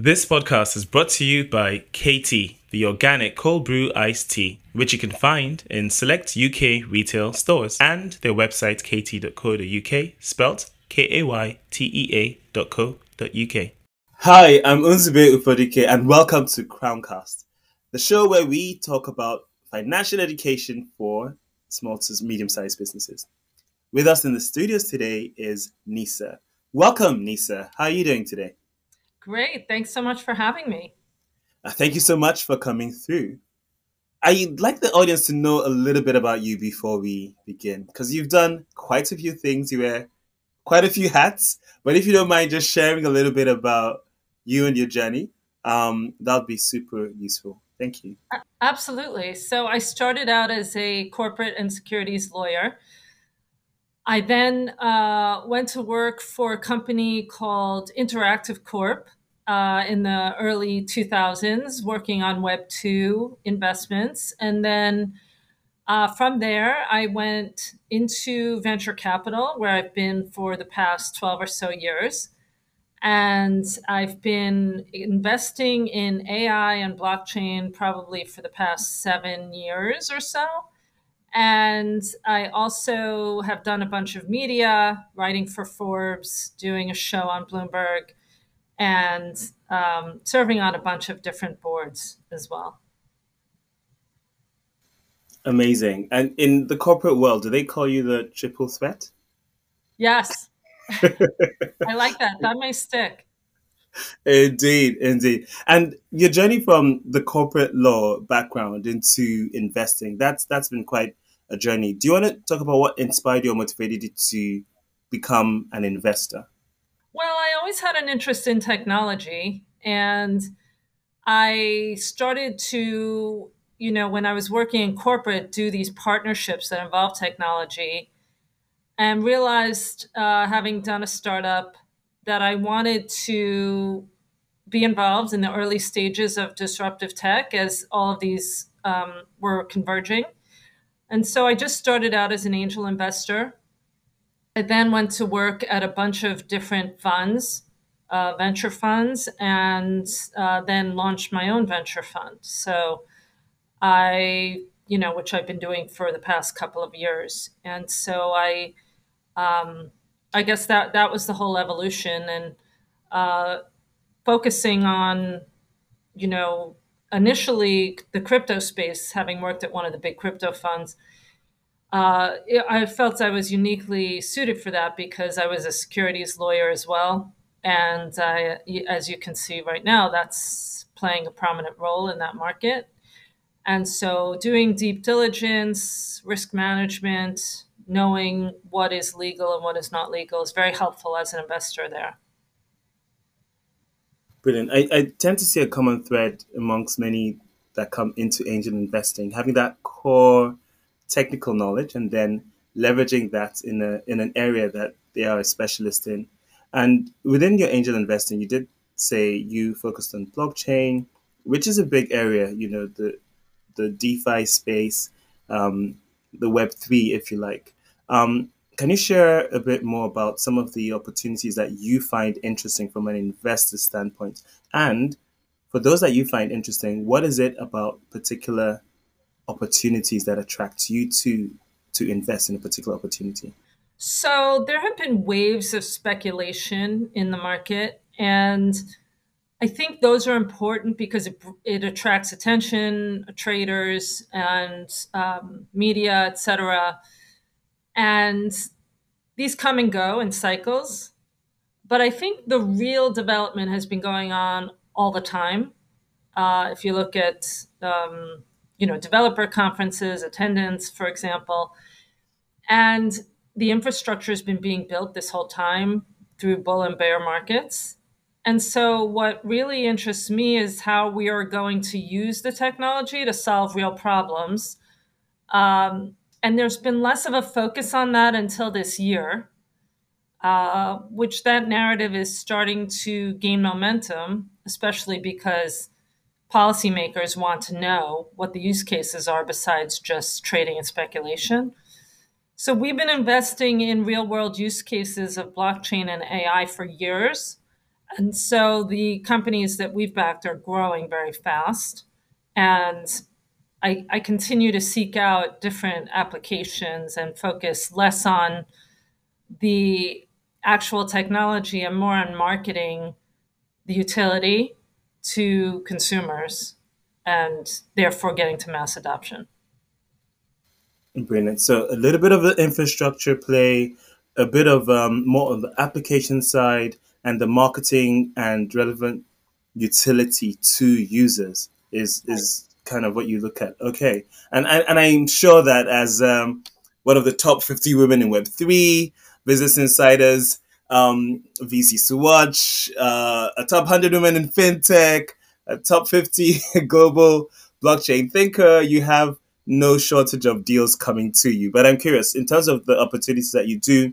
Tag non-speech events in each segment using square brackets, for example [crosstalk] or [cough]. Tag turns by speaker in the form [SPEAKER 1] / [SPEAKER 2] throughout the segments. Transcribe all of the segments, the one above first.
[SPEAKER 1] This podcast is brought to you by Kaytea, the organic cold brew iced tea, which you can find in select UK retail stores and their website kaytea.co.uk, spelt K A Y T E A.co.uk. Hi, I'm Nzube Ufodike, and welcome to Crowncast, the show where we talk about financial education for small to medium sized businesses. With us in the studios today is Nisa. Welcome, Nisa. How are you doing today?
[SPEAKER 2] Great. Thanks so much for having me.
[SPEAKER 1] Uh, thank you so much for coming through. I'd like the audience to know a little bit about you before we begin, because you've done quite a few things. You wear quite a few hats, but if you don't mind just sharing a little bit about you and your journey, um, that would be super useful. Thank you.
[SPEAKER 2] Absolutely. So I started out as a corporate and securities lawyer. I then uh, went to work for a company called Interactive Corp uh, in the early 2000s, working on Web 2 investments. And then uh, from there, I went into venture capital, where I've been for the past 12 or so years. And I've been investing in AI and blockchain probably for the past seven years or so. And I also have done a bunch of media, writing for Forbes, doing a show on Bloomberg, and um, serving on a bunch of different boards as well.
[SPEAKER 1] Amazing. And in the corporate world, do they call you the triple threat?
[SPEAKER 2] Yes. [laughs] I like that. That may stick.
[SPEAKER 1] Indeed, indeed. And your journey from the corporate law background into investing, that's that's been quite a journey. Do you want to talk about what inspired you or motivated you to become an investor?
[SPEAKER 2] Well, I always had an interest in technology and I started to, you know, when I was working in corporate, do these partnerships that involve technology and realized, uh, having done a startup, that I wanted to be involved in the early stages of disruptive tech as all of these um, were converging. And so I just started out as an angel investor. I then went to work at a bunch of different funds, uh, venture funds, and uh, then launched my own venture fund. So I, you know, which I've been doing for the past couple of years. And so I, um, I guess that that was the whole evolution and uh, focusing on, you know, initially the crypto space, having worked at one of the big crypto funds. Uh, I felt I was uniquely suited for that because I was a securities lawyer as well, and I, as you can see right now, that's playing a prominent role in that market. And so, doing deep diligence, risk management, knowing what is legal and what is not legal is very helpful as an investor there.
[SPEAKER 1] Brilliant. I, I tend to see a common thread amongst many that come into angel investing, having that core technical knowledge and then leveraging that in a in an area that they are a specialist in. And within your angel investing, you did say you focused on blockchain, which is a big area. You know the the DeFi space, um, the Web three, if you like. Um, can you share a bit more about some of the opportunities that you find interesting from an investor standpoint? And for those that you find interesting, what is it about particular opportunities that attract you to to invest in a particular opportunity?
[SPEAKER 2] So there have been waves of speculation in the market, and I think those are important because it, it attracts attention, traders, and um, media, etc. And these come and go in cycles. But I think the real development has been going on all the time. Uh, if you look at um, you know developer conferences, attendance, for example, and the infrastructure has been being built this whole time through bull and bear markets. And so, what really interests me is how we are going to use the technology to solve real problems. Um, and there's been less of a focus on that until this year, uh, which that narrative is starting to gain momentum, especially because policymakers want to know what the use cases are besides just trading and speculation. So we've been investing in real world use cases of blockchain and AI for years. And so the companies that we've backed are growing very fast. And I, I continue to seek out different applications and focus less on the actual technology and more on marketing the utility to consumers and therefore getting to mass adoption.
[SPEAKER 1] Brilliant. So a little bit of the infrastructure play, a bit of um, more on the application side, and the marketing and relevant utility to users is is kind of what you look at. Okay, and and, and I'm sure that as um, one of the top 50 women in Web three, Business Insiders, um, VC to watch, uh, a top 100 women in fintech, a top 50 [laughs] global blockchain thinker. You have no shortage of deals coming to you. But I'm curious, in terms of the opportunities that you do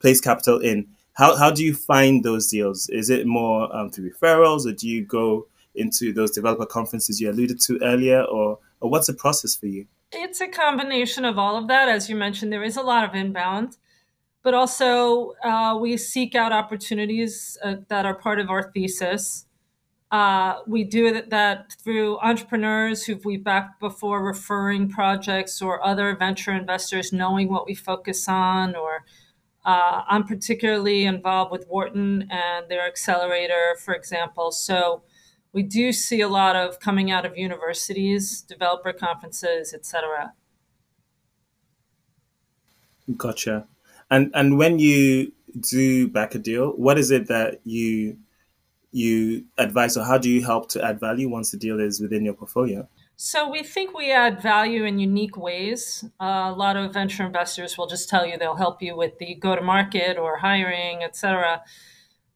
[SPEAKER 1] place capital in, how, how do you find those deals? Is it more um, through referrals or do you go into those developer conferences you alluded to earlier or, or what's the process for you?
[SPEAKER 2] It's a combination of all of that. As you mentioned, there is a lot of inbound, but also uh, we seek out opportunities uh, that are part of our thesis uh, we do that through entrepreneurs who we've backed before, referring projects or other venture investors knowing what we focus on. Or uh, I'm particularly involved with Wharton and their accelerator, for example. So we do see a lot of coming out of universities, developer conferences, etc.
[SPEAKER 1] Gotcha. And and when you do back a deal, what is it that you you advise or how do you help to add value once the deal is within your portfolio?
[SPEAKER 2] So we think we add value in unique ways. Uh, a lot of venture investors will just tell you they'll help you with the go to market or hiring, etc.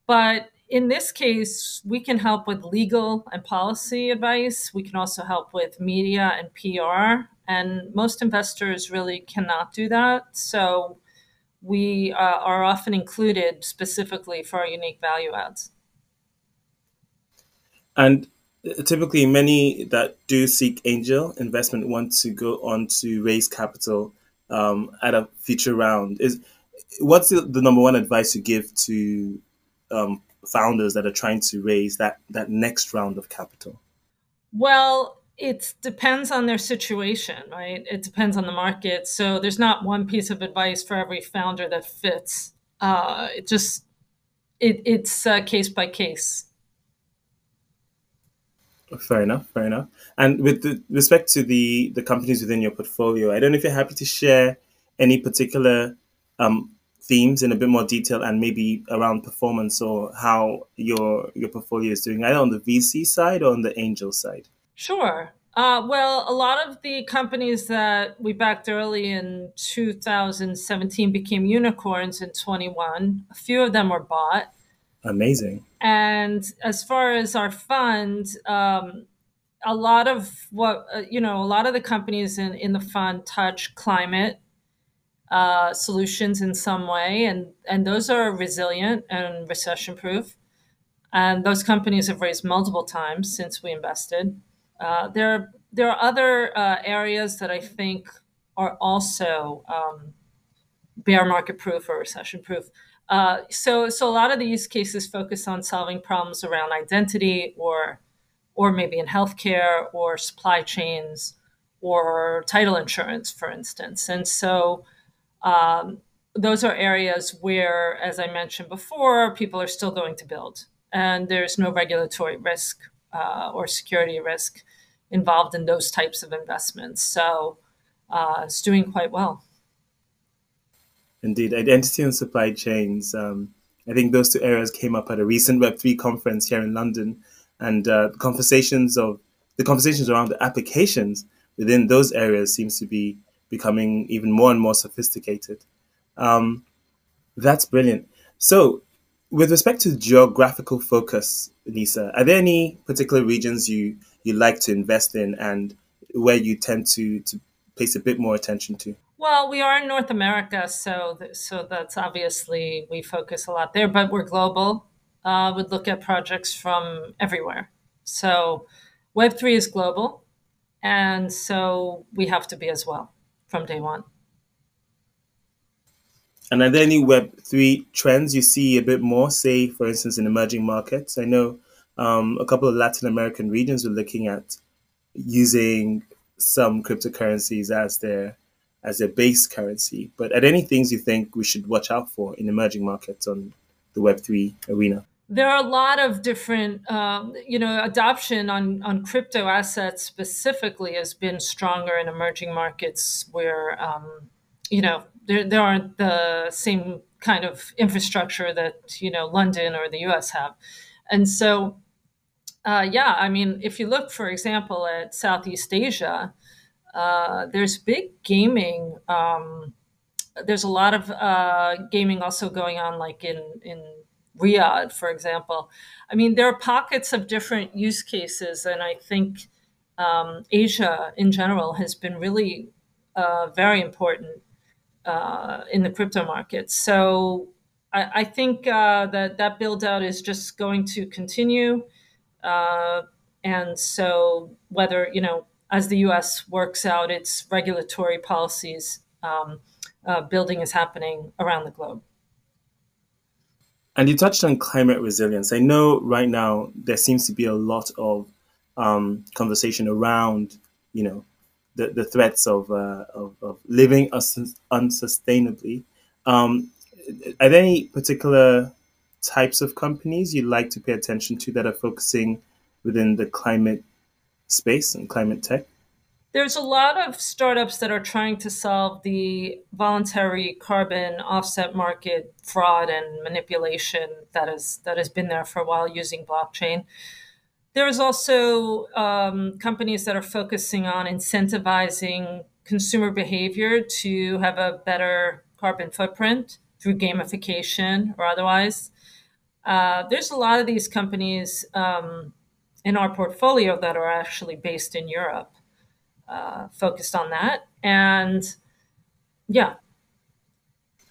[SPEAKER 2] But in this case, we can help with legal and policy advice. We can also help with media and PR. And most investors really cannot do that. So we uh, are often included specifically for our unique value adds.
[SPEAKER 1] And typically, many that do seek angel investment want to go on to raise capital um, at a future round. Is what's the, the number one advice you give to um, founders that are trying to raise that that next round of capital?
[SPEAKER 2] Well, it depends on their situation, right? It depends on the market. So there's not one piece of advice for every founder that fits. Uh, it just it, it's uh, case by case.
[SPEAKER 1] Fair enough. Fair enough. And with respect to the the companies within your portfolio, I don't know if you're happy to share any particular um, themes in a bit more detail, and maybe around performance or how your your portfolio is doing, either on the VC side or on the angel side.
[SPEAKER 2] Sure. Uh, well, a lot of the companies that we backed early in 2017 became unicorns in 21. A few of them were bought.
[SPEAKER 1] Amazing.
[SPEAKER 2] And as far as our fund, um, a lot of what uh, you know, a lot of the companies in, in the fund touch climate uh, solutions in some way, and and those are resilient and recession proof. And those companies have raised multiple times since we invested. Uh, there there are other uh, areas that I think are also um, bear market proof or recession proof. Uh, so, so a lot of the use cases focus on solving problems around identity, or, or maybe in healthcare, or supply chains, or title insurance, for instance. And so, um, those are areas where, as I mentioned before, people are still going to build, and there's no regulatory risk uh, or security risk involved in those types of investments. So, uh, it's doing quite well.
[SPEAKER 1] Indeed, identity and supply chains. Um, I think those two areas came up at a recent Web3 conference here in London, and uh, conversations of the conversations around the applications within those areas seems to be becoming even more and more sophisticated. Um, that's brilliant. So, with respect to geographical focus, Nisa, are there any particular regions you you like to invest in and where you tend to to place a bit more attention to?
[SPEAKER 2] Well, we are in North America, so th- so that's obviously we focus a lot there, but we're global. Uh, would look at projects from everywhere. So Web three is global, and so we have to be as well from day one.
[SPEAKER 1] And are there any Web3 trends you see a bit more, say, for instance, in emerging markets? I know um, a couple of Latin American regions were looking at using some cryptocurrencies as their as their base currency. But are there any things you think we should watch out for in emerging markets on the Web3 arena?
[SPEAKER 2] There are a lot of different, um, you know, adoption on, on crypto assets specifically has been stronger in emerging markets where, um, you know, there, there aren't the same kind of infrastructure that, you know, London or the US have. And so, uh, yeah, I mean, if you look, for example, at Southeast Asia, uh, there's big gaming. Um, there's a lot of uh, gaming also going on, like in in Riyadh, for example. I mean, there are pockets of different use cases, and I think um, Asia in general has been really uh, very important uh, in the crypto market. So I, I think uh, that that build out is just going to continue. Uh, and so whether, you know, as the US works out its regulatory policies, um, uh, building is happening around the globe.
[SPEAKER 1] And you touched on climate resilience. I know right now there seems to be a lot of um, conversation around, you know, the, the threats of, uh, of, of, living unsustainably. Um, are there any particular types of companies you'd like to pay attention to that are focusing within the climate space and climate tech?
[SPEAKER 2] There's a lot of startups that are trying to solve the voluntary carbon offset market fraud and manipulation that is that has been there for a while using blockchain. There's also um, companies that are focusing on incentivizing consumer behavior to have a better carbon footprint through gamification or otherwise. Uh, there's a lot of these companies um, in our portfolio that are actually based in Europe, uh, focused on that. And yeah.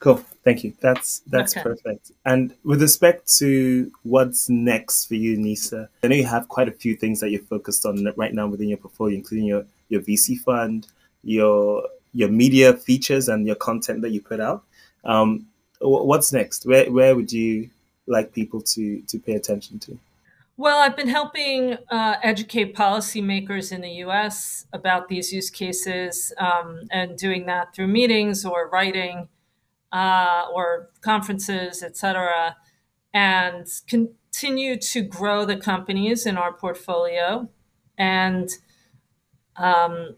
[SPEAKER 1] Cool. Thank you. That's that's okay. perfect. And with respect to what's next for you, Nisa, I know you have quite a few things that you're focused on right now within your portfolio, including your, your VC fund, your your media features, and your content that you put out. Um, what's next? Where where would you like people to to pay attention to?
[SPEAKER 2] Well, I've been helping uh, educate policymakers in the U.S. about these use cases, um, and doing that through meetings or writing uh, or conferences, etc., and continue to grow the companies in our portfolio and um,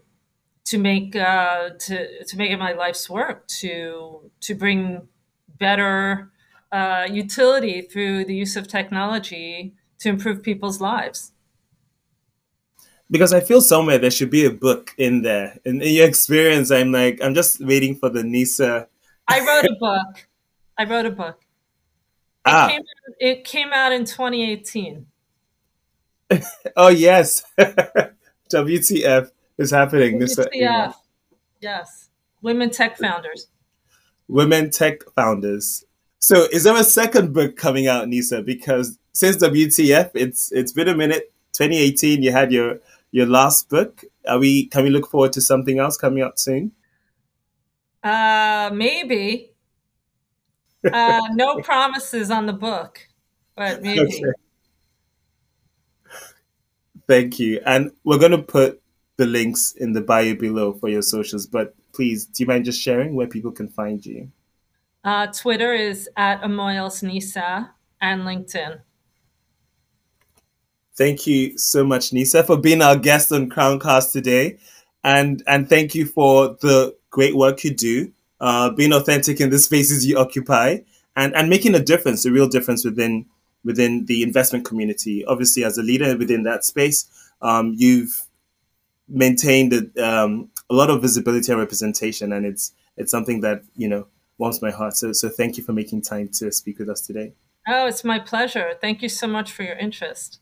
[SPEAKER 2] to make uh, to to make it my life's work to to bring better uh, utility through the use of technology to improve people's lives.
[SPEAKER 1] Because I feel somewhere there should be a book in there. In, in your experience, I'm like, I'm just waiting for the NISA.
[SPEAKER 2] I wrote a book. I wrote a book. It, ah. came, out, it came out in 2018. [laughs]
[SPEAKER 1] oh, yes. [laughs] WTF is happening. WTF.
[SPEAKER 2] This, yes. Women tech founders.
[SPEAKER 1] Women tech founders. So, is there a second book coming out, Nisa? Because since WTF, it's it's been a minute. 2018, you had your your last book. Are we? Can we look forward to something else coming out soon?
[SPEAKER 2] Uh, maybe. Uh, no [laughs] promises on the book, but maybe. Okay.
[SPEAKER 1] Thank you, and we're gonna put the links in the bio below for your socials. But please, do you mind just sharing where people can find you?
[SPEAKER 2] Uh, Twitter is at Amoils Nisa and LinkedIn.
[SPEAKER 1] Thank you so much, Nisa, for being our guest on Crowncast today. And, and thank you for the great work you do, uh, being authentic in the spaces you occupy and, and making a difference, a real difference within, within the investment community. Obviously, as a leader within that space, um, you've maintained a, um, a lot of visibility and representation, and it's, it's something that, you know, warms my heart. So, so thank you for making time to speak with us today.
[SPEAKER 2] Oh, it's my pleasure. Thank you so much for your interest.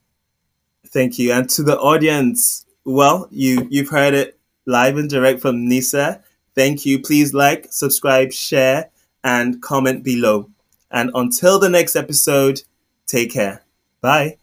[SPEAKER 1] Thank you. And to the audience, well, you, you've heard it live and direct from Nisa. Thank you. Please like, subscribe, share, and comment below. And until the next episode, take care. Bye.